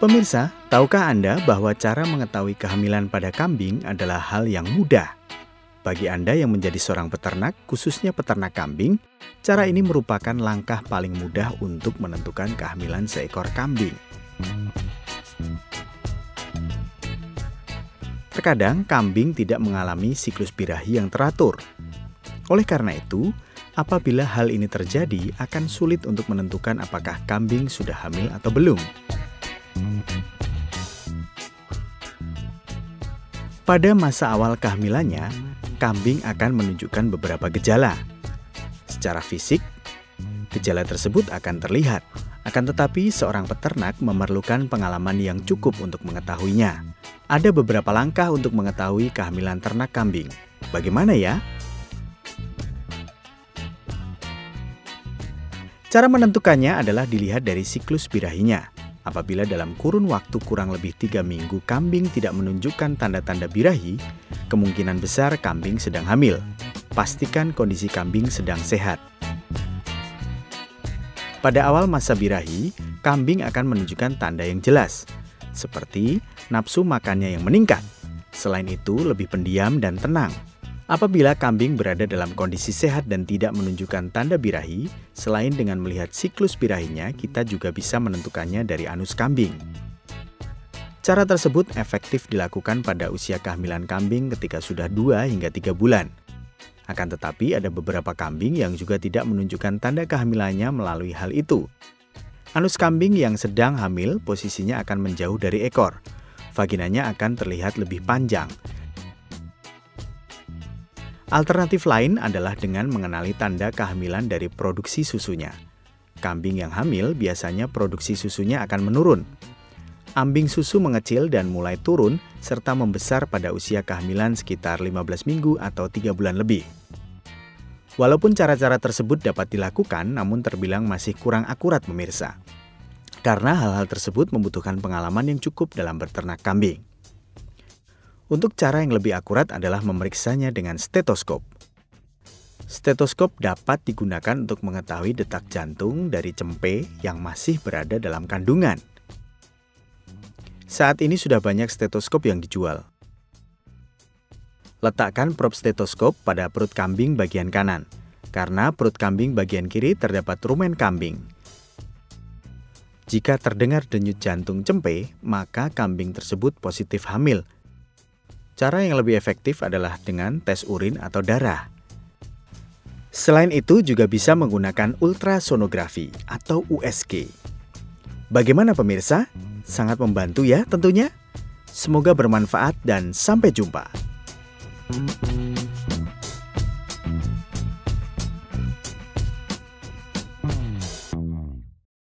Pemirsa, tahukah Anda bahwa cara mengetahui kehamilan pada kambing adalah hal yang mudah? Bagi Anda yang menjadi seorang peternak, khususnya peternak kambing, cara ini merupakan langkah paling mudah untuk menentukan kehamilan seekor kambing. Terkadang kambing tidak mengalami siklus birahi yang teratur. Oleh karena itu, apabila hal ini terjadi akan sulit untuk menentukan apakah kambing sudah hamil atau belum. Pada masa awal kehamilannya, kambing akan menunjukkan beberapa gejala. Secara fisik, gejala tersebut akan terlihat. Akan tetapi, seorang peternak memerlukan pengalaman yang cukup untuk mengetahuinya. Ada beberapa langkah untuk mengetahui kehamilan ternak kambing. Bagaimana ya? Cara menentukannya adalah dilihat dari siklus birahinya. Apabila dalam kurun waktu kurang lebih tiga minggu kambing tidak menunjukkan tanda-tanda birahi, kemungkinan besar kambing sedang hamil. Pastikan kondisi kambing sedang sehat. Pada awal masa birahi, kambing akan menunjukkan tanda yang jelas, seperti nafsu makannya yang meningkat. Selain itu, lebih pendiam dan tenang. Apabila kambing berada dalam kondisi sehat dan tidak menunjukkan tanda birahi, selain dengan melihat siklus birahinya, kita juga bisa menentukannya dari anus kambing. Cara tersebut efektif dilakukan pada usia kehamilan kambing ketika sudah 2 hingga 3 bulan. Akan tetapi ada beberapa kambing yang juga tidak menunjukkan tanda kehamilannya melalui hal itu. Anus kambing yang sedang hamil posisinya akan menjauh dari ekor. Vaginanya akan terlihat lebih panjang Alternatif lain adalah dengan mengenali tanda kehamilan dari produksi susunya. Kambing yang hamil biasanya produksi susunya akan menurun. Ambing susu mengecil dan mulai turun serta membesar pada usia kehamilan sekitar 15 minggu atau 3 bulan lebih. Walaupun cara-cara tersebut dapat dilakukan, namun terbilang masih kurang akurat pemirsa. Karena hal-hal tersebut membutuhkan pengalaman yang cukup dalam berternak kambing. Untuk cara yang lebih akurat adalah memeriksanya dengan stetoskop. Stetoskop dapat digunakan untuk mengetahui detak jantung dari cempe yang masih berada dalam kandungan. Saat ini sudah banyak stetoskop yang dijual. Letakkan prop stetoskop pada perut kambing bagian kanan, karena perut kambing bagian kiri terdapat rumen kambing. Jika terdengar denyut jantung cempe, maka kambing tersebut positif hamil Cara yang lebih efektif adalah dengan tes urin atau darah. Selain itu juga bisa menggunakan ultrasonografi atau USG. Bagaimana pemirsa? Sangat membantu ya tentunya. Semoga bermanfaat dan sampai jumpa.